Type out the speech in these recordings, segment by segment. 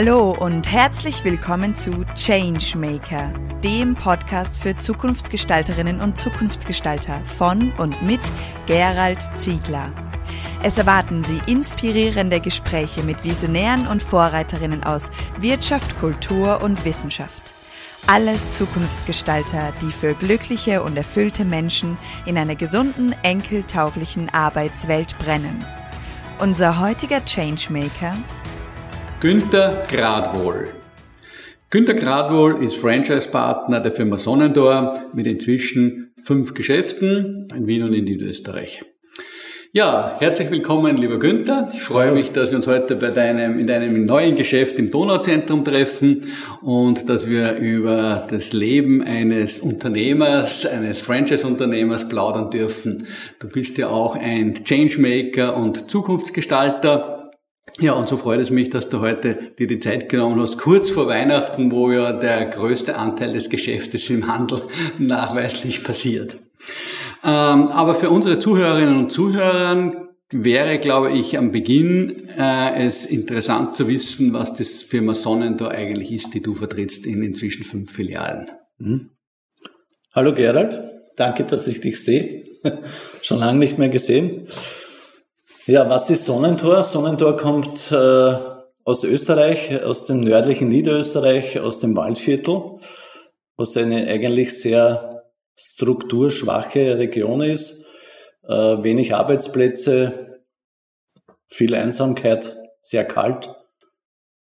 Hallo und herzlich willkommen zu Changemaker, dem Podcast für Zukunftsgestalterinnen und Zukunftsgestalter von und mit Gerald Ziegler. Es erwarten Sie inspirierende Gespräche mit Visionären und Vorreiterinnen aus Wirtschaft, Kultur und Wissenschaft. Alles Zukunftsgestalter, die für glückliche und erfüllte Menschen in einer gesunden, enkeltauglichen Arbeitswelt brennen. Unser heutiger Changemaker Günter Gradwohl. Günter Gradwohl ist Franchise-Partner der Firma Sonnendor mit inzwischen fünf Geschäften in Wien und in Niederösterreich. Ja, herzlich willkommen, lieber Günther. Ich freue mich, dass wir uns heute bei deinem, in deinem neuen Geschäft im Donauzentrum treffen und dass wir über das Leben eines Unternehmers, eines Franchise-Unternehmers plaudern dürfen. Du bist ja auch ein Changemaker und Zukunftsgestalter. Ja, und so freut es mich, dass du heute dir die Zeit genommen hast, kurz vor Weihnachten, wo ja der größte Anteil des Geschäftes im Handel nachweislich passiert. Ähm, aber für unsere Zuhörerinnen und Zuhörer wäre, glaube ich, am Beginn äh, es interessant zu wissen, was das Firma Sonnentor eigentlich ist, die du vertrittst in inzwischen fünf Filialen. Mhm. Hallo Gerald, danke, dass ich dich sehe. Schon lange nicht mehr gesehen. Ja, was ist Sonnentor? Sonnentor kommt äh, aus Österreich, aus dem nördlichen Niederösterreich, aus dem Waldviertel, was eine eigentlich sehr strukturschwache Region ist, äh, wenig Arbeitsplätze, viel Einsamkeit, sehr kalt,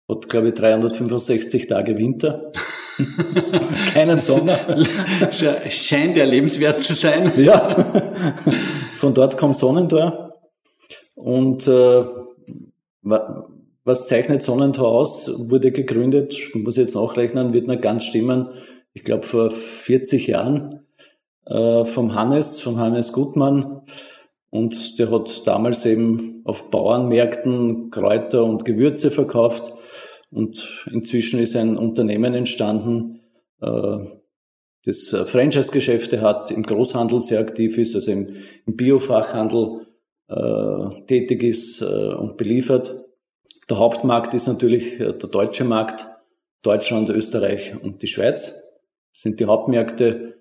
hat glaube ich 365 Tage Winter. Keinen Sommer. Scheint ja lebenswert zu sein. ja. Von dort kommt Sonnentor. Und äh, was zeichnet Sonnentor aus? Wurde gegründet, muss jetzt nachrechnen, wird noch ganz stimmen, ich glaube vor 40 Jahren äh, vom Hannes, vom Hannes Gutmann. Und der hat damals eben auf Bauernmärkten Kräuter und Gewürze verkauft. Und inzwischen ist ein Unternehmen entstanden, äh, das Franchise-Geschäfte hat, im Großhandel sehr aktiv ist, also im, im Biofachhandel äh, tätig ist äh, und beliefert. Der Hauptmarkt ist natürlich äh, der deutsche Markt, Deutschland, Österreich und die Schweiz sind die Hauptmärkte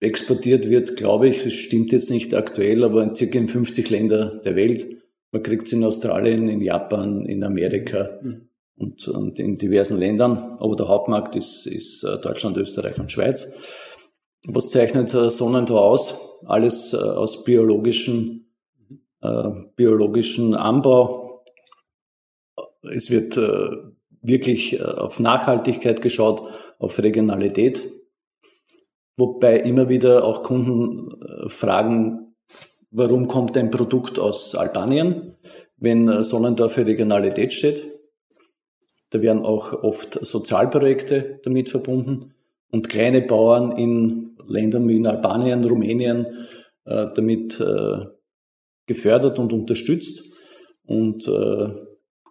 exportiert wird, glaube ich, es stimmt jetzt nicht aktuell, aber in circa in 50 Länder der Welt. Man kriegt es in Australien, in Japan, in Amerika mhm. und, und in diversen Ländern. Aber der Hauptmarkt ist, ist äh, Deutschland, Österreich und Schweiz. Was zeichnet äh, Sonnentor aus? Alles aus biologischen, äh, biologischen Anbau. Es wird äh, wirklich äh, auf Nachhaltigkeit geschaut, auf Regionalität. Wobei immer wieder auch Kunden äh, fragen, warum kommt ein Produkt aus Albanien, wenn äh, Sonnendorf für Regionalität steht. Da werden auch oft Sozialprojekte damit verbunden und kleine Bauern in Ländern wie in Albanien, Rumänien damit gefördert und unterstützt und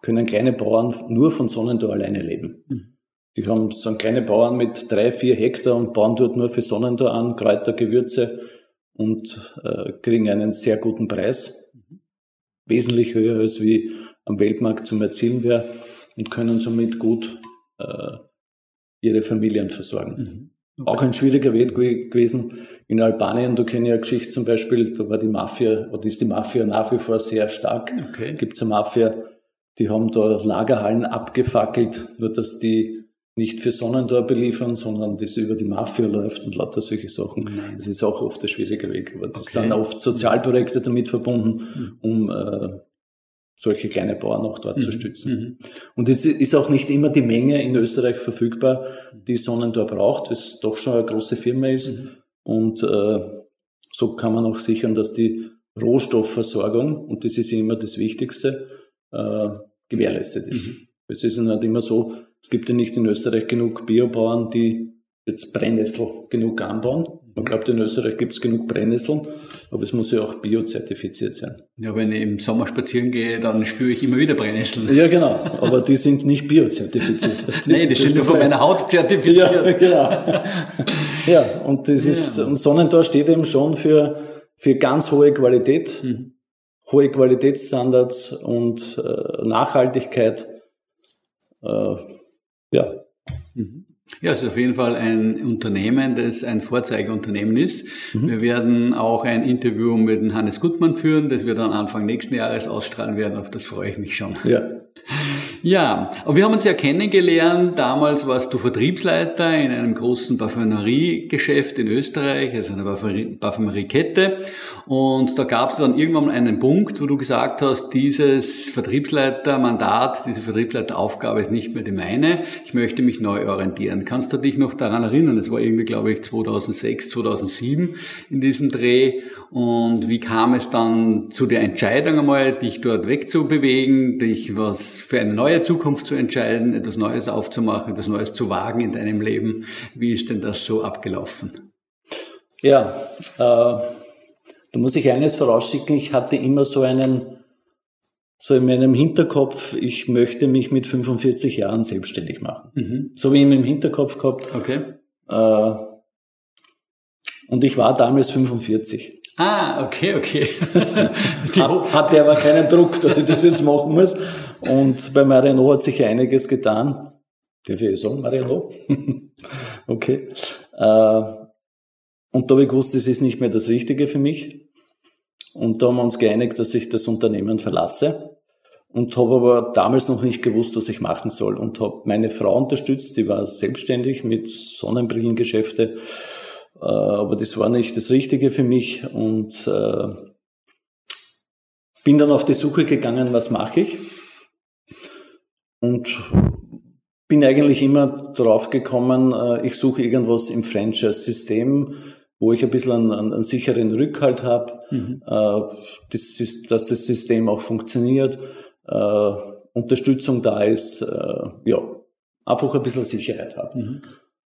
können kleine Bauern nur von Sonnendor alleine leben. Mhm. Die haben so kleine Bauern mit drei, vier Hektar und bauen dort nur für Sonnentor an, Kräuter, Gewürze und äh, kriegen einen sehr guten Preis. Wesentlich höher als wie am Weltmarkt zum Erzielen wäre und können somit gut äh, ihre Familien versorgen. Mhm. Auch ein schwieriger Weg gewesen. In Albanien, kenne ich eine Geschichte zum Beispiel, da war die Mafia, oder ist die Mafia nach wie vor sehr stark. Okay. Gibt es eine Mafia, die haben da Lagerhallen abgefackelt, nur dass die nicht für Sonnentor beliefern, sondern das über die Mafia läuft und lauter solche Sachen. Nein. Das ist auch oft ein schwieriger Weg. Aber das okay. sind oft Sozialprojekte damit verbunden, mhm. um äh, solche kleine Bauern auch dort mhm. zu stützen. Mhm. Und es ist auch nicht immer die Menge in Österreich verfügbar, die Sonnentor braucht, was doch schon eine große Firma ist. Mhm. Und äh, so kann man auch sichern, dass die Rohstoffversorgung, und das ist immer das Wichtigste, äh, gewährleistet ist. Mhm. Es ist nicht immer so, es gibt ja nicht in Österreich genug Biobauern, die jetzt Brennnessel genug anbauen. Man glaubt, in Österreich gibt es genug Brennnesseln, aber es muss ja auch biozertifiziert sein. Ja, wenn ich im Sommer spazieren gehe, dann spüre ich immer wieder Brennnesseln. Ja, genau, aber die sind nicht biozertifiziert. Das Nein, die sind nur von meiner Haut zertifiziert. Ja, genau. ja, und das ja. ist, und Sonnentor steht eben schon für, für ganz hohe Qualität, mhm. hohe Qualitätsstandards und äh, Nachhaltigkeit äh, ja. Ja, es ist auf jeden Fall ein Unternehmen, das ein Vorzeigeunternehmen ist. Mhm. Wir werden auch ein Interview mit Hannes Gutmann führen, das wir dann Anfang nächsten Jahres ausstrahlen werden. Auf das freue ich mich schon. Ja. Ja, aber wir haben uns ja kennengelernt. Damals warst du Vertriebsleiter in einem großen Parfümeriegeschäft in Österreich, also eine Parfümeriekette. Und da gab es dann irgendwann einen Punkt, wo du gesagt hast, dieses Vertriebsleitermandat, diese Vertriebsleiteraufgabe ist nicht mehr die meine. Ich möchte mich neu orientieren. Kannst du dich noch daran erinnern? Es war irgendwie, glaube ich, 2006, 2007 in diesem Dreh. Und wie kam es dann zu der Entscheidung einmal, dich dort wegzubewegen, dich was für eine neue Zukunft zu entscheiden, etwas Neues aufzumachen, etwas Neues zu wagen in deinem Leben. Wie ist denn das so abgelaufen? Ja, äh, da muss ich eines vorausschicken. Ich hatte immer so einen, so in meinem Hinterkopf, ich möchte mich mit 45 Jahren selbstständig machen. Mhm. So wie ich im Hinterkopf gehabt. Okay. Äh, und ich war damals 45. Ah, okay, okay. Hat, hatte aber keinen Druck, dass ich das jetzt machen muss. Und bei Mariano hat sich einiges getan. Darf ich sagen, Mariano? okay. Äh, und da habe ich gewusst, das ist nicht mehr das Richtige für mich. Und da haben wir uns geeinigt, dass ich das Unternehmen verlasse. Und habe aber damals noch nicht gewusst, was ich machen soll. Und habe meine Frau unterstützt, die war selbstständig mit Sonnenbrillengeschäfte äh, aber das war nicht das Richtige für mich und äh, bin dann auf die Suche gegangen, was mache ich? Und bin eigentlich immer drauf gekommen, äh, ich suche irgendwas im Franchise-System, wo ich ein bisschen einen, einen, einen sicheren Rückhalt habe, mhm. das, dass das System auch funktioniert, Unterstützung da ist, ja, einfach ein bisschen Sicherheit habe. Mhm.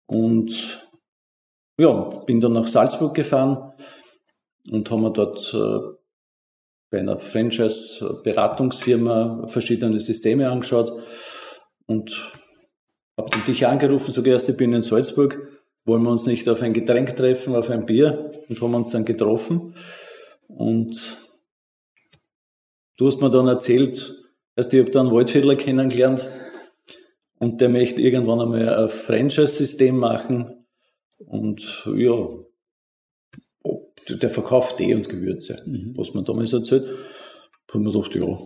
Und ja, bin dann nach Salzburg gefahren und haben mir dort äh, bei einer Franchise-Beratungsfirma verschiedene Systeme angeschaut und habe dann dich angerufen, so erst, ich bin in Salzburg, wollen wir uns nicht auf ein Getränk treffen, auf ein Bier? Und haben uns dann getroffen. Und du hast mir dann erzählt, dass ich habe dann Waldviertler kennengelernt und der möchte irgendwann einmal ein Franchise-System machen. Und ja, der verkauft Tee und Gewürze, mhm. was man damals erzählt. Haben wir gedacht, ja,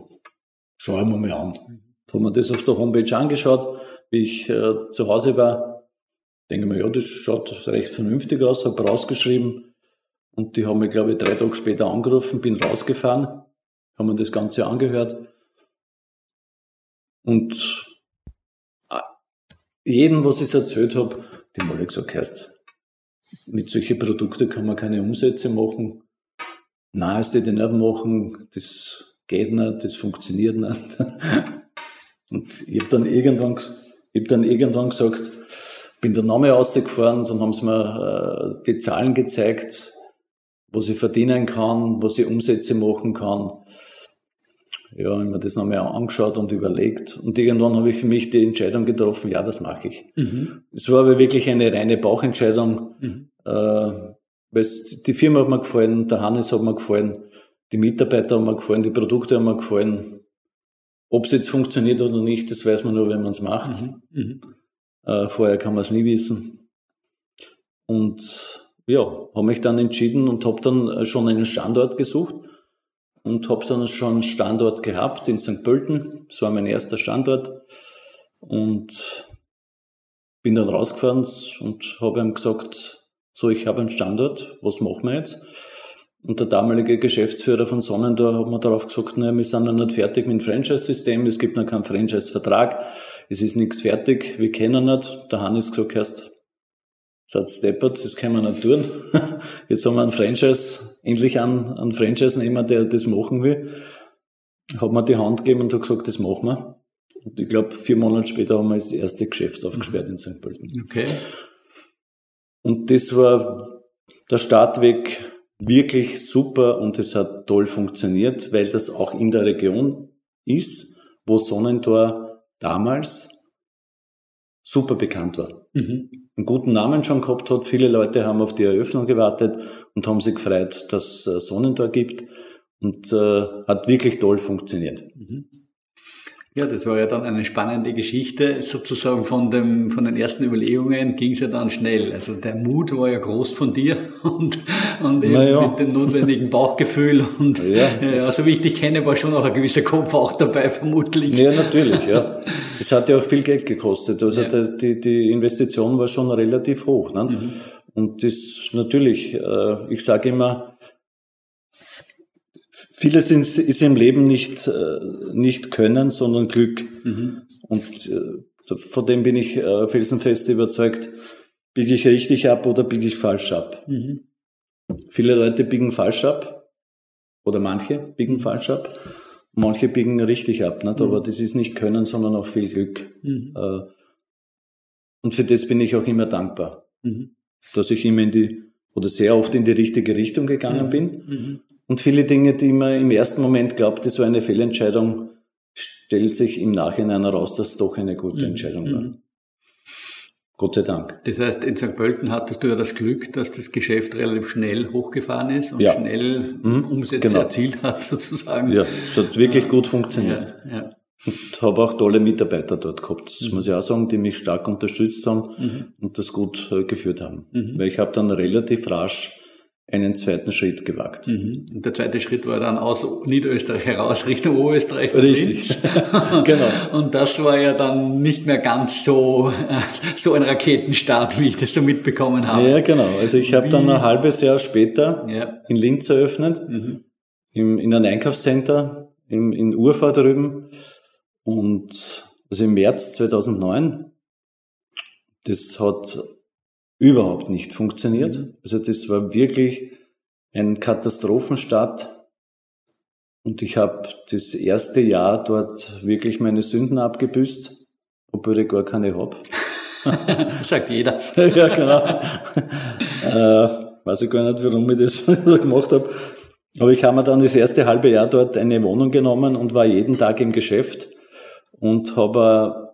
schauen wir mal an. Mhm. Haben wir das auf der Homepage angeschaut, wie ich äh, zu Hause war. Denke mir, ja, das schaut recht vernünftig aus, habe rausgeschrieben. Und die haben mich, glaube ich, drei Tage später angerufen, bin rausgefahren, haben mir das Ganze angehört. Und äh, jedem, was ich erzählt habe, dem alle gesagt, hast, mit solchen Produkten kann man keine Umsätze machen. Nein, das die nicht machen, das geht nicht, das funktioniert nicht. Und ich habe dann hab dann irgendwann gesagt, bin der Name rausgefahren, dann haben sie mir äh, die Zahlen gezeigt, was ich verdienen kann, was ich Umsätze machen kann ja, ich mir das nochmal angeschaut und überlegt. Und irgendwann habe ich für mich die Entscheidung getroffen, ja, das mache ich. Mhm. Es war aber wirklich eine reine Bauchentscheidung. Mhm. Äh, weil die Firma hat mir gefallen, der Hannes hat mir gefallen, die Mitarbeiter haben mir gefallen, die Produkte haben mir gefallen. Ob es jetzt funktioniert oder nicht, das weiß man nur, wenn man es macht. Mhm. mhm. Äh, vorher kann man es nie wissen. Und ja, habe mich dann entschieden und habe dann schon einen Standort gesucht und habe dann schon einen Standort gehabt in St. Pölten. Das war mein erster Standort und bin dann rausgefahren und habe ihm gesagt, so, ich habe einen Standort, was machen wir jetzt? Und der damalige Geschäftsführer von Sonnendor hat mir darauf gesagt, naja, wir sind noch nicht fertig mit dem Franchise-System, es gibt noch keinen Franchise-Vertrag, es ist nichts fertig, wir kennen nicht. Der Hannes gesagt, erst Satz steppert, das können wir nicht tun. Jetzt haben wir einen Franchise, endlich einen, einen Franchise-Nehmer, der das machen will. Hat mir die Hand gegeben und hat gesagt, das machen wir. Und ich glaube, vier Monate später haben wir das erste Geschäft aufgesperrt in St. Pölten. Okay. Und das war der Startweg wirklich super und es hat toll funktioniert, weil das auch in der Region ist, wo Sonnentor damals super bekannt war. Mhm. Einen guten Namen schon gehabt hat. Viele Leute haben auf die Eröffnung gewartet und haben sich gefreut, dass es Sonnentor gibt und äh, hat wirklich toll funktioniert. Mhm. Ja, das war ja dann eine spannende Geschichte. Sozusagen von, dem, von den ersten Überlegungen ging es ja dann schnell. Also der Mut war ja groß von dir und, und eben Naja. mit dem notwendigen Bauchgefühl. Und Ja. ja, so wie ich dich kenne, war schon auch ein gewisser Kopf auch dabei, vermutlich. Ja, natürlich, ja. Es hat ja auch viel Geld gekostet. Also Ja. die, die Investition war schon relativ hoch. Ne? Mhm. Und das natürlich, äh, ich sage immer, vieles ist, ist im Leben nicht, äh, nicht Können, sondern Glück. Mhm. Und äh, von dem bin ich äh, felsenfest überzeugt, biege ich richtig ab oder biege ich falsch ab. Mhm. Viele Leute biegen falsch ab oder manche biegen falsch ab, manche biegen richtig ab. Nicht? Aber das ist nicht Können, sondern auch viel Glück. Mhm. Äh, Und für das bin ich auch immer dankbar, Mhm. dass ich immer in die oder sehr oft in die richtige Richtung gegangen bin. Mhm. Und viele Dinge, die man im ersten Moment glaubt, das war eine Fehlentscheidung, stellt sich im Nachhinein heraus, dass es doch eine gute Entscheidung war. Mhm. Gott sei Dank. Das heißt, in St. Pölten hattest du ja das Glück, dass das Geschäft relativ schnell hochgefahren ist und Ja. schnell Mhm, Umsätze genau. erzielt hat, sozusagen. Ja, es hat wirklich gut funktioniert. ja, ja. Und habe auch tolle Mitarbeiter dort gehabt, das muss ich auch sagen, die mich stark unterstützt haben und das gut äh, geführt haben. Mhm. Weil ich habe dann relativ rasch einen zweiten Schritt gewagt. Mhm. Und der zweite Schritt war dann aus Niederösterreich heraus Richtung Oberösterreich. Richtig. Genau. Und das war ja dann nicht mehr ganz so, so ein Raketenstart, wie ich das so mitbekommen habe. Ja, genau. Also ich habe dann ein halbes Jahr später Ja. in Linz eröffnet, Mhm. im, in einem Einkaufscenter im, in Urfa drüben. Und also im März 2009, das hat überhaupt nicht funktioniert. Mhm. Also das war wirklich ein Katastrophenstart. Und ich habe das erste Jahr dort wirklich meine Sünden abgebüßt, obwohl ich gar keine hab. Sagt jeder. ja, genau. äh, weiß ich gar nicht, warum ich das so gemacht habe. Aber ich habe mir dann das erste halbe Jahr dort eine Wohnung genommen und war jeden Tag im Geschäft und habe,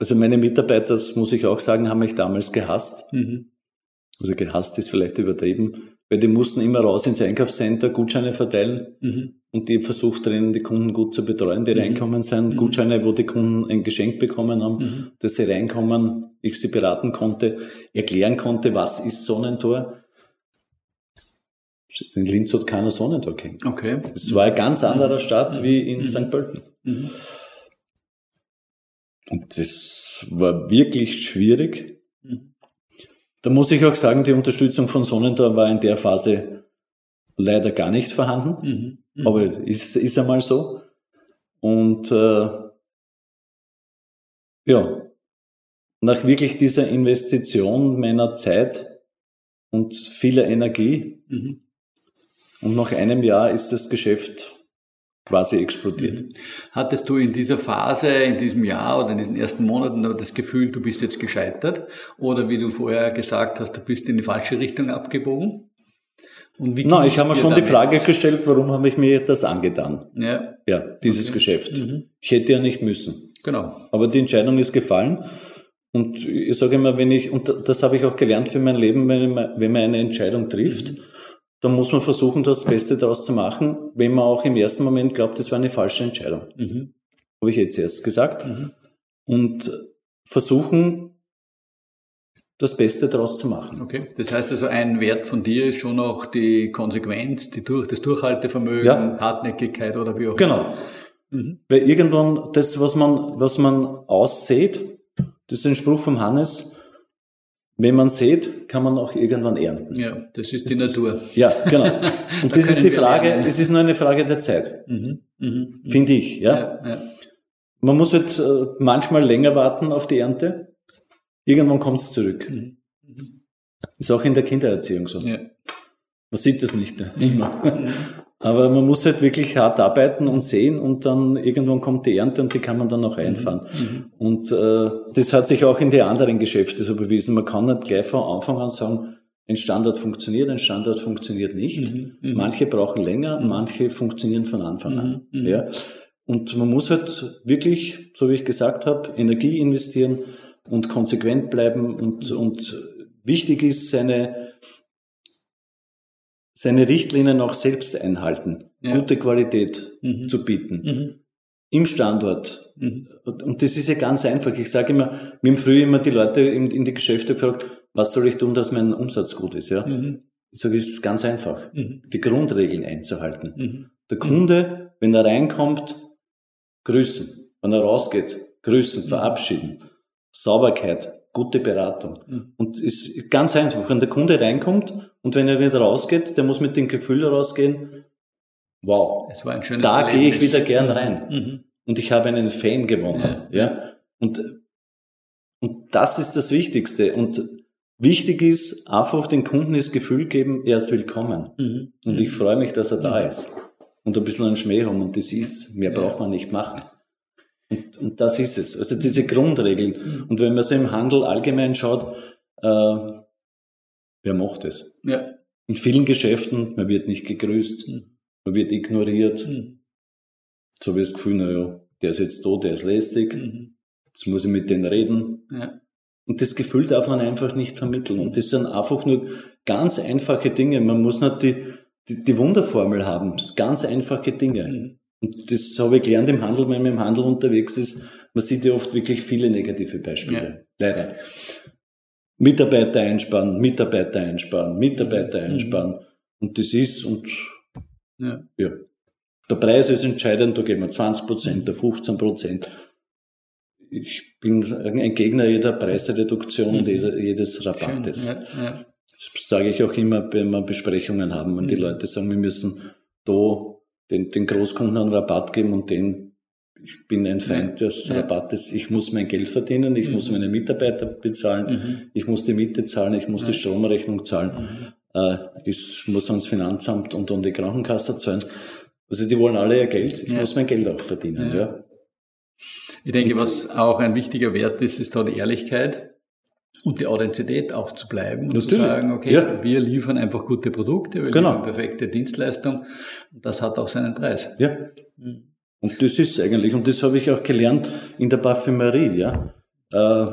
also meine Mitarbeiter, das muss ich auch sagen, haben mich damals gehasst. Mhm. Also gehasst ist vielleicht übertrieben, weil die mussten immer raus ins Einkaufscenter, Gutscheine verteilen Mhm. und die haben versucht drinnen die Kunden gut zu betreuen, die reinkommen sind. Gutscheine, wo die Kunden ein Geschenk bekommen haben, Mhm. dass sie reinkommen, ich sie beraten konnte, erklären konnte, was ist Sonnentor. In Linz hat keiner Sonnentor kennt. Okay. Es war ein ganz anderer Stadt wie in St. Pölten. Und das war wirklich schwierig. Da muss ich auch sagen, die Unterstützung von Sonnentor war in der Phase leider gar nicht vorhanden. Mhm. Mhm. Aber ist, ist einmal so. Und äh, ja, nach wirklich dieser Investition meiner Zeit und vieler Energie Mhm. und nach einem Jahr ist das Geschäft quasi explodiert. Hattest du in dieser Phase, in diesem Jahr oder in diesen ersten Monaten das Gefühl, du bist jetzt gescheitert? Oder wie du vorher gesagt hast, du bist in die falsche Richtung abgebogen? Und wie ging's ich habe mir schon die? Frage gestellt, warum habe ich mir das angetan? Ja, Ja, dieses Okay. Geschäft. Mhm. Ich hätte ja nicht müssen. genau. Aber die Entscheidung ist gefallen. Und ich sage immer, wenn ich, und das habe ich auch gelernt für mein Leben, wenn man, wenn man eine Entscheidung trifft, dann muss man versuchen, das Beste daraus zu machen, wenn man auch im ersten Moment glaubt, das war eine falsche Entscheidung. Mhm. Habe ich jetzt erst gesagt. Mhm. Und versuchen, das Beste daraus zu machen. Okay. Das heißt also, ein Wert von dir ist schon auch die Konsequenz, die durch, das Durchhaltevermögen, Ja. Hartnäckigkeit oder wie auch Genau. Mhm. Weil irgendwann das, was man, was man aussät, das ist ein Spruch vom Hannes, wenn man sät, kann man auch irgendwann ernten. Ja, das ist die Natur. Ja, genau. Und Da das ist die Frage, es ist nur eine Frage der Zeit, Mhm. Mhm. finde ich. Ja? Ja, ja. Man muss halt äh, manchmal länger warten auf die Ernte. Irgendwann kommt es zurück. Mhm. Ist auch in der Kindererziehung so. ja. Man sieht das nicht immer. Aber man muss halt wirklich hart arbeiten und sehen und dann irgendwann kommt die Ernte und die kann man dann auch einfahren. Und äh, das hat sich auch in die anderen Geschäfte so bewiesen. Man kann nicht gleich von Anfang an sagen, ein Standard funktioniert, ein Standard funktioniert nicht. Mhm, mhm. Manche brauchen länger, manche funktionieren von Anfang an. Mhm, mhm. Ja. Und man muss halt wirklich, so wie ich gesagt habe, Energie investieren und konsequent bleiben und, und wichtig ist, seine, seine Richtlinien auch selbst einhalten, Ja. gute Qualität Mhm. zu bieten. Mhm. im Standort. Mhm. Und das ist ja ganz einfach. Ich sage immer, wir haben früher immer die Leute in, die Geschäfte gefragt, was soll ich tun, dass mein Umsatz gut ist, ja? Mhm. Ich sage, es ist ganz einfach, mhm. die Grundregeln einzuhalten. Mhm. Der Kunde, wenn er reinkommt, grüßen. Wenn er rausgeht, grüßen, verabschieden. Sauberkeit, gute Beratung. Und es ist ganz einfach, wenn der Kunde reinkommt und wenn er wieder rausgeht, der muss mit dem Gefühl rausgehen, wow, es war ein schönes da gehe ich wieder gern rein. Mhm. Und ich habe einen Fan gewonnen. Ja. ja. Und, und das ist das Wichtigste. Und wichtig ist, einfach den Kunden das Gefühl geben, er ist willkommen. Mhm. Und ich freue mich, dass er da mhm. ist. Und ein bisschen einen Schmäh haben. Und das ist, mehr braucht man nicht machen. Und, und das ist es. Also diese Grundregeln. Mhm. Und wenn man so im Handel allgemein schaut, äh, wer macht es? Ja. In vielen Geschäften, man wird nicht gegrüßt, mhm. man wird ignoriert. Mhm. So habe ich das Gefühl, naja, der ist jetzt da, der ist lästig, mhm. jetzt muss ich mit denen reden. Ja. Und das Gefühl darf man einfach nicht vermitteln. Und das sind einfach nur ganz einfache Dinge. Man muss nicht die, die, die Wunderformel haben. Ganz einfache Dinge. Mhm. Und das habe ich gelernt im Handel, wenn man im Handel unterwegs ist. Man sieht ja oft wirklich viele negative Beispiele. Ja. Leider. Mitarbeiter einsparen, Mitarbeiter einsparen, Mitarbeiter mhm. einsparen. Und das ist, und ja. ja. Der Preis ist entscheidend, da geben wir 20 Prozent, da 15 Prozent. Ich bin ein Gegner jeder Preisreduktion und mhm. jedes Rabattes. Ja, ja. Das sage ich auch immer, wenn wir Besprechungen haben, wenn die mhm. Leute sagen, wir müssen da den, den Großkunden einen Rabatt geben und den, ich bin ein Feind des ja. Rabattes, ich muss mein Geld verdienen, ich mhm. muss meine Mitarbeiter bezahlen, mhm. ich muss die Miete zahlen, ich muss ja. die Stromrechnung zahlen, mhm. äh, ich muss ans Finanzamt und an die Krankenkasse zahlen. Also die wollen alle ihr Geld, ich ja. muss mein Geld auch verdienen. Ja. Ich denke, und, was auch ein wichtiger Wert ist, ist da die Ehrlichkeit und die Authentizität auch zu bleiben und Natürlich. zu sagen, okay, ja. wir liefern einfach gute Produkte, wir genau. liefern perfekte Dienstleistung das hat auch seinen Preis. Ja. Mhm. Und das ist eigentlich, und das habe ich auch gelernt in der Parfümerie, ja. Äh,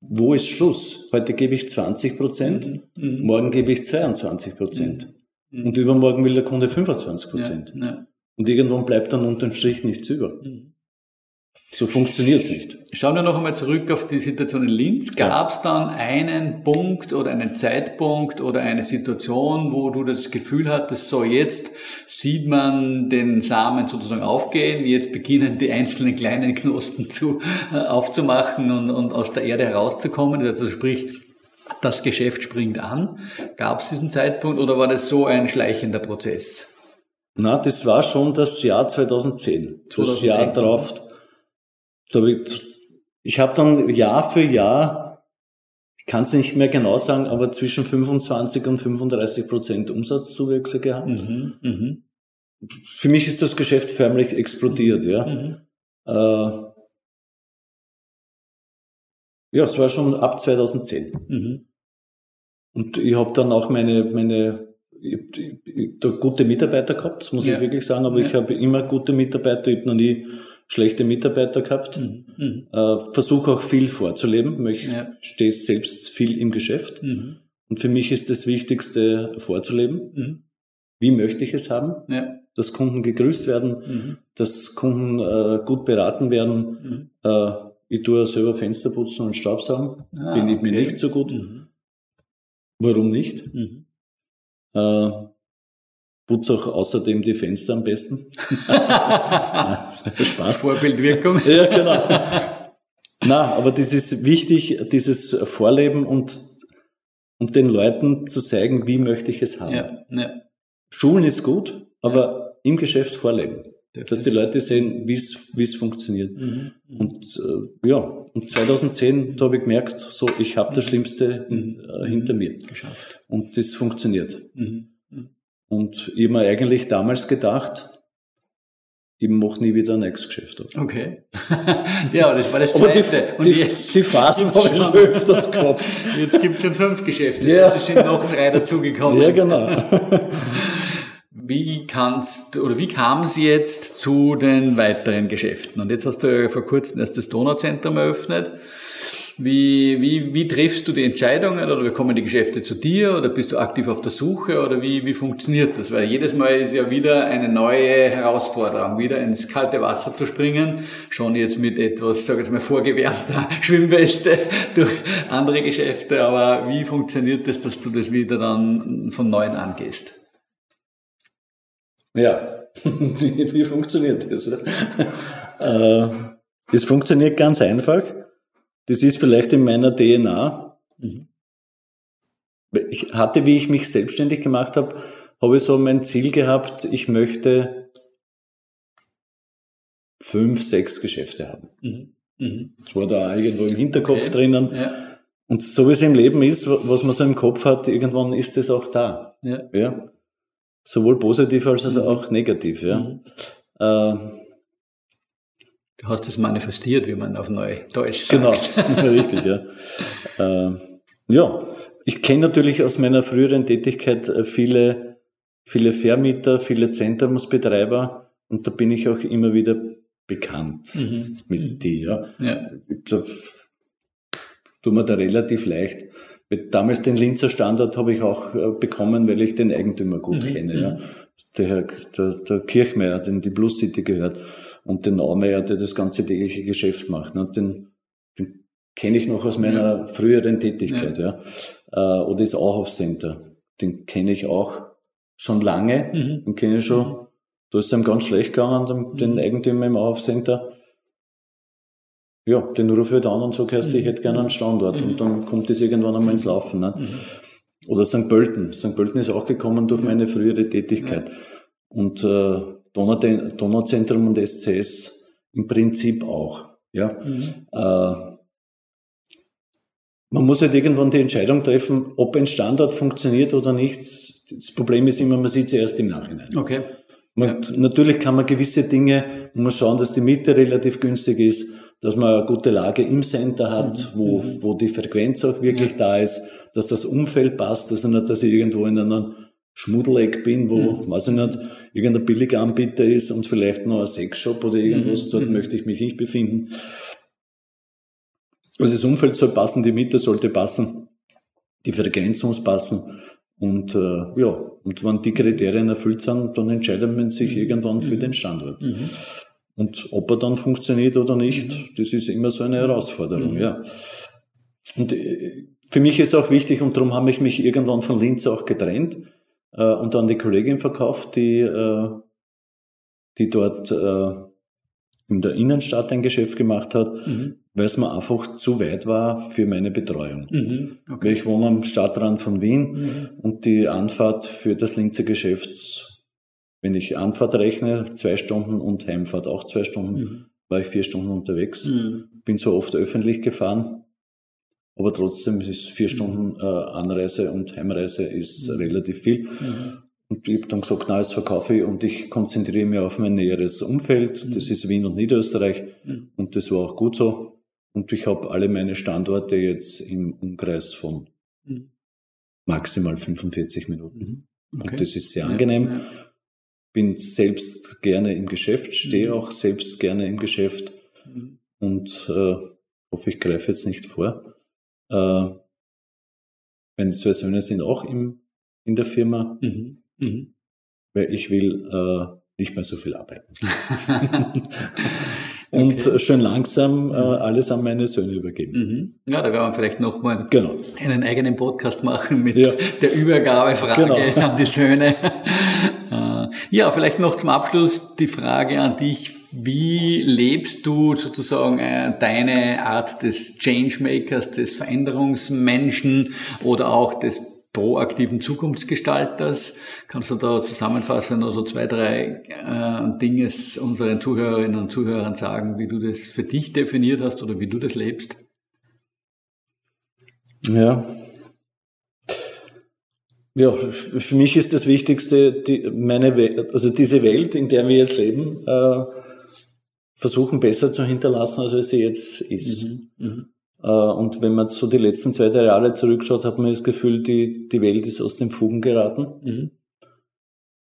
wo ist Schluss? Heute gebe ich 20 Prozent, mhm. mhm. morgen gebe ich 22 Prozent. Mhm. Und übermorgen will der Kunde 25 Prozent. Ja, ja. Und irgendwann bleibt dann unterm Strich nichts über. Mhm. So funktioniert's nicht. Schauen wir noch einmal zurück auf die Situation in Linz. Gab es dann einen Punkt oder einen Zeitpunkt oder eine Situation, wo du das Gefühl hattest, so jetzt sieht man den Samen sozusagen aufgehen, jetzt beginnen die einzelnen kleinen Knospen zu, äh, aufzumachen und, und aus der Erde herauszukommen. Also sprich, das Geschäft springt an. Gab es diesen Zeitpunkt oder war das so ein schleichender Prozess? Na, das war schon das Jahr 2010. 2010. Das Jahr darauf ich habe dann Jahr für Jahr, ich kann es nicht mehr genau sagen, aber zwischen 25 und 35 Prozent Umsatzzuwächse gehabt. Mhm, mh. Für mich ist das Geschäft förmlich explodiert, ja. Mhm. Äh, ja, es war schon ab 2010. Mhm. Und ich habe dann auch meine, meine ich, ich, ich, gute Mitarbeiter gehabt, muss ja. ich wirklich sagen, aber ja. ich habe immer gute Mitarbeiter, ich habe noch nie schlechte Mitarbeiter gehabt. Mhm. mhm. Äh, Versuche auch viel vorzuleben. Ich ja. stehe selbst viel im Geschäft. Mhm. Und für mich ist das Wichtigste vorzuleben. Mhm. Wie möchte ich es haben? Ja. Dass Kunden gegrüßt werden, mhm. dass Kunden äh, gut beraten werden. Mhm. Äh, ich tue selber Fenster putzen und Staubsaugen. Ah, Bin ich okay. mir nicht so gut. Warum nicht? Äh, Putz auch außerdem die Fenster am besten. Spaß. Vorbildwirkung. ja, genau. Na, aber das ist wichtig, dieses Vorleben und, und den Leuten zu zeigen, wie möchte ich es haben. Ja, ja. Schulen ist gut, aber im Geschäft vorleben. Dass die Leute sehen, wie es wie es funktioniert. Mhm, mhm. Und äh, ja, und 2010 da habe ich gemerkt, so ich habe das mhm. Schlimmste mhm. äh, hinter mir. Geschafft. Und das funktioniert. Mhm. Und ich habe mir eigentlich damals gedacht, ich mache nie wieder ein Ex-Geschäft auf. Okay. ja, das war das Zweite. Aber die, die, jetzt die Phasen habe ich schon öfters gehabt. Jetzt gibt es schon fünf Geschäfte. Ja. Es sind noch drei dazugekommen. Ja, genau. Wie kannst, oder wie kam es jetzt zu den weiteren Geschäften? Und jetzt hast du ja vor kurzem erst das Donauzentrum eröffnet. Wie, wie, wie triffst du die Entscheidungen oder kommen die Geschäfte zu dir oder bist du aktiv auf der Suche oder wie, wie funktioniert das? Weil jedes Mal ist ja wieder eine neue Herausforderung, wieder ins kalte Wasser zu springen, schon jetzt mit etwas, sag ich jetzt mal, vorgewärmter Schwimmweste durch andere Geschäfte, aber wie funktioniert das, dass du das wieder dann von neuem angehst? Ja, wie, wie funktioniert das? äh, es funktioniert ganz einfach. Das ist vielleicht in meiner DNA. Mhm. Ich hatte, wie ich mich selbstständig gemacht habe, habe ich so mein Ziel gehabt, ich möchte fünf, sechs Geschäfte haben. Mhm. Mhm. Das war da irgendwo im Hinterkopf okay. drinnen. Ja. Und so wie es im Leben ist, was man so im Kopf hat, irgendwann ist es auch da. Ja. ja? Sowohl positiv als mhm. auch negativ. Ja? Äh, Du hast es manifestiert, wie man auf Neudeutsch sagt. Genau, richtig, ja. Äh, ja, ich kenne natürlich aus meiner früheren Tätigkeit äh, viele, viele Vermieter, viele Zentrumsbetreiber und da bin ich auch immer wieder bekannt mhm. mit mhm. dir. Ja. ja. Ich glaub, tut mir da relativ leicht. Damals den Linzer Standort habe ich auch äh, bekommen, weil ich den Eigentümer gut mhm. kenne. Ja. Mhm. Der, Herr, der, der Kirchmeier, den die Plus City gehört und den Naumeier, der das ganze tägliche Geschäft macht. Ne? Den, den kenne ich noch aus meiner ja. früheren Tätigkeit, ja. ja. Äh, oder das Auhof Center. Den kenne ich auch schon lange. Mhm. Den kenne ich schon. Mhm. Da ist es einem ganz schlecht gegangen, den, den mhm. Eigentümer im Auhof Center. Ja, den rufe ich halt an und sage, heißt, ich hätte gerne einen Standort. Und dann kommt das irgendwann einmal ins Laufen. Ne? Oder St. Pölten. St. Pölten ist auch gekommen durch meine frühere Tätigkeit. Und äh, Donauzentrum und SCS im Prinzip auch. Ja. Mhm. Äh, man muss halt irgendwann die Entscheidung treffen, ob ein Standort funktioniert oder nicht. Das Problem ist immer, man sieht es erst im Nachhinein. Okay. Man, ja. Natürlich kann man gewisse Dinge, man muss schauen, dass die Miete relativ günstig ist, dass man eine gute Lage im Center hat, mhm. wo, mhm. wo die Frequenz auch wirklich ja. da ist, dass das Umfeld passt, also nicht, dass ich irgendwo in einer Schmuddeleck bin, wo, mhm. weiß ich nicht, irgendein billiger Anbieter ist und vielleicht noch ein Sexshop oder irgendwas, mhm. dort mhm. möchte ich mich nicht befinden. Also das Umfeld soll passen, die Miete sollte passen, die Frequenz muss passen. Und äh, ja, und wenn die Kriterien erfüllt sind, dann entscheidet man sich mhm. irgendwann für mhm. den Standort. Mhm. Und ob er dann funktioniert oder nicht, das ist immer so eine Herausforderung, ja. Und äh, für mich ist auch wichtig, und darum habe ich mich irgendwann von Linz auch getrennt, äh, und dann die Kollegin verkauft, die, äh, die dort äh, in der Innenstadt ein Geschäft gemacht hat, mhm. weil es mir einfach zu weit war für meine Betreuung. Mhm. Okay. Weil ich wohne am Stadtrand von Wien mhm. und die Anfahrt für das Linzer Geschäft, wenn ich Anfahrt rechne, zwei Stunden und Heimfahrt auch zwei Stunden, mhm. war ich vier Stunden unterwegs. Mhm. Bin so oft öffentlich gefahren, aber trotzdem ist vier Stunden äh, Anreise und Heimreise ist mhm. relativ viel. Mhm. Und ich habe dann gesagt, na, jetzt verkaufe ich und ich konzentriere mich auf mein näheres Umfeld. Mhm. Das ist Wien und Niederösterreich. Mhm. Und das war auch gut so. Und ich habe alle meine Standorte jetzt im Umkreis von mhm. maximal 45 Minuten. Mhm. Okay. Und das ist sehr angenehm. Ja, ja. Bin selbst gerne im Geschäft, stehe auch selbst gerne im Geschäft und äh, hoffe, ich greife jetzt nicht vor. Äh, meine zwei Söhne sind auch im, in der Firma, mhm. Mhm. weil ich will äh, nicht mehr so viel arbeiten. und okay. schön langsam äh, mhm. alles an meine Söhne übergeben. Mhm. Ja, da werden wir vielleicht nochmal genau. einen eigenen Podcast machen mit ja. der Übergabefrage genau. an die Söhne. Äh, ja, vielleicht noch zum Abschluss die Frage an dich. Wie lebst du sozusagen äh, deine Art des Changemakers, des Veränderungsmenschen oder auch des proaktiven Zukunftsgestalters? Kannst du da zusammenfassen also zwei, drei äh, Dinge unseren Zuhörerinnen und Zuhörern sagen, wie du das für dich definiert hast oder wie du das lebst? Ja. Ja, für mich ist das Wichtigste, die, meine also diese Welt, in der wir jetzt leben, äh, versuchen besser zu hinterlassen, als sie jetzt ist. Mhm. Mhm. Äh, und wenn man so die letzten zwei, drei Jahre zurückschaut, hat man das Gefühl, die, die Welt ist aus den Fugen geraten. Mhm.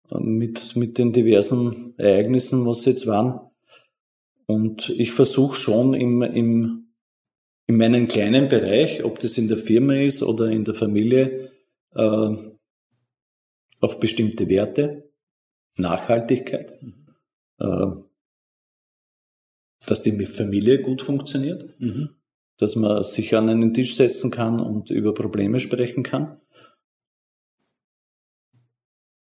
Äh, mit, mit den diversen Ereignissen, was jetzt waren. Und ich versuche schon im, im, in meinem kleinen Bereich, ob das in der Firma ist oder in der Familie, äh, auf bestimmte Werte, Nachhaltigkeit, äh, dass die Familie gut funktioniert, mhm. dass man sich an einen Tisch setzen kann und über Probleme sprechen kann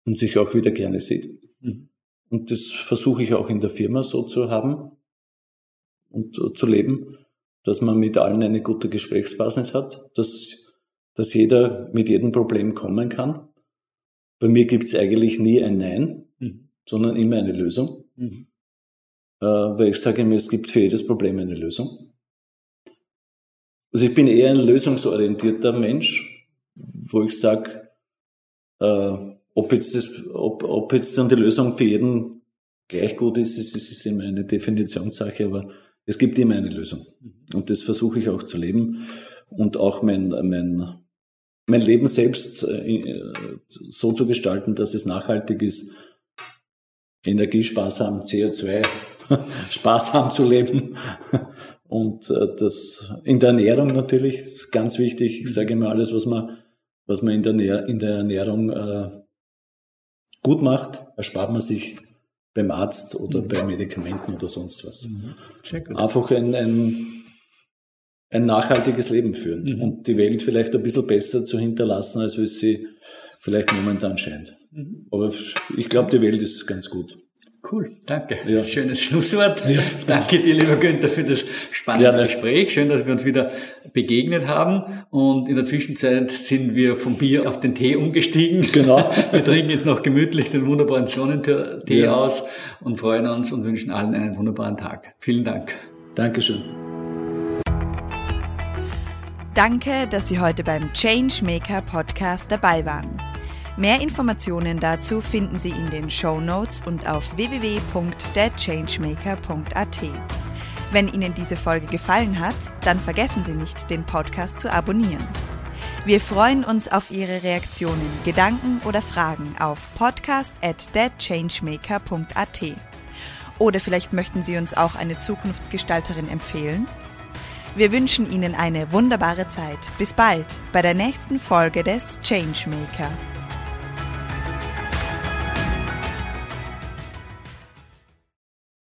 und sich auch wieder gerne sieht. Mhm. Und das versuche ich auch in der Firma so zu haben und zu leben, dass man mit allen eine gute Gesprächsbasis hat, dass, dass jeder mit jedem Problem kommen kann. Bei mir gibt es eigentlich nie ein Nein, mhm. sondern immer eine Lösung. Mhm. Äh, weil ich sage immer, es gibt für jedes Problem eine Lösung. Also ich bin eher ein lösungsorientierter Mensch, wo ich sage, äh, ob jetzt, ob, ob jetzt dann die Lösung für jeden gleich gut ist, ist, ist, ist immer eine Definitionssache, aber es gibt immer eine Lösung. Und das versuche ich auch zu leben und auch mein, mein, mein Leben selbst äh, so zu gestalten, dass es nachhaltig ist, energiesparsam, CO2 sparsam zu leben. Und äh, das in der Ernährung natürlich ist ganz wichtig. Ich sage immer alles, was man, was man in der, in der Ernährung äh, gut macht, erspart man sich beim Arzt oder mhm. bei Medikamenten oder sonst was. Mhm. Einfach ein, ein, ein nachhaltiges Leben führen mhm. und die Welt vielleicht ein bisschen besser zu hinterlassen, als wie sie vielleicht momentan scheint. Mhm. Aber ich glaube, die Welt ist ganz gut. Cool, danke. Ja. Schönes Schlusswort. Ja. Danke dir, lieber Günther, für das spannende Gerne. Gespräch. Schön, dass wir uns wieder begegnet haben. Und in der Zwischenzeit sind wir vom Bier auf den Tee umgestiegen. Genau. Wir trinken jetzt noch gemütlich den wunderbaren Sonnentee ja. aus und freuen uns und wünschen allen einen wunderbaren Tag. Vielen Dank. Dankeschön. Danke, dass Sie heute beim Changemaker Podcast dabei waren. Mehr Informationen dazu finden Sie in den Show Notes und auf www.thechangemaker.at. Wenn Ihnen diese Folge gefallen hat, dann vergessen Sie nicht, den Podcast zu abonnieren. Wir freuen uns auf Ihre Reaktionen, Gedanken oder Fragen auf podcast at deadchangemaker.at. Oder vielleicht möchten Sie uns auch eine Zukunftsgestalterin empfehlen? Wir wünschen Ihnen eine wunderbare Zeit. Bis bald bei der nächsten Folge des Changemaker.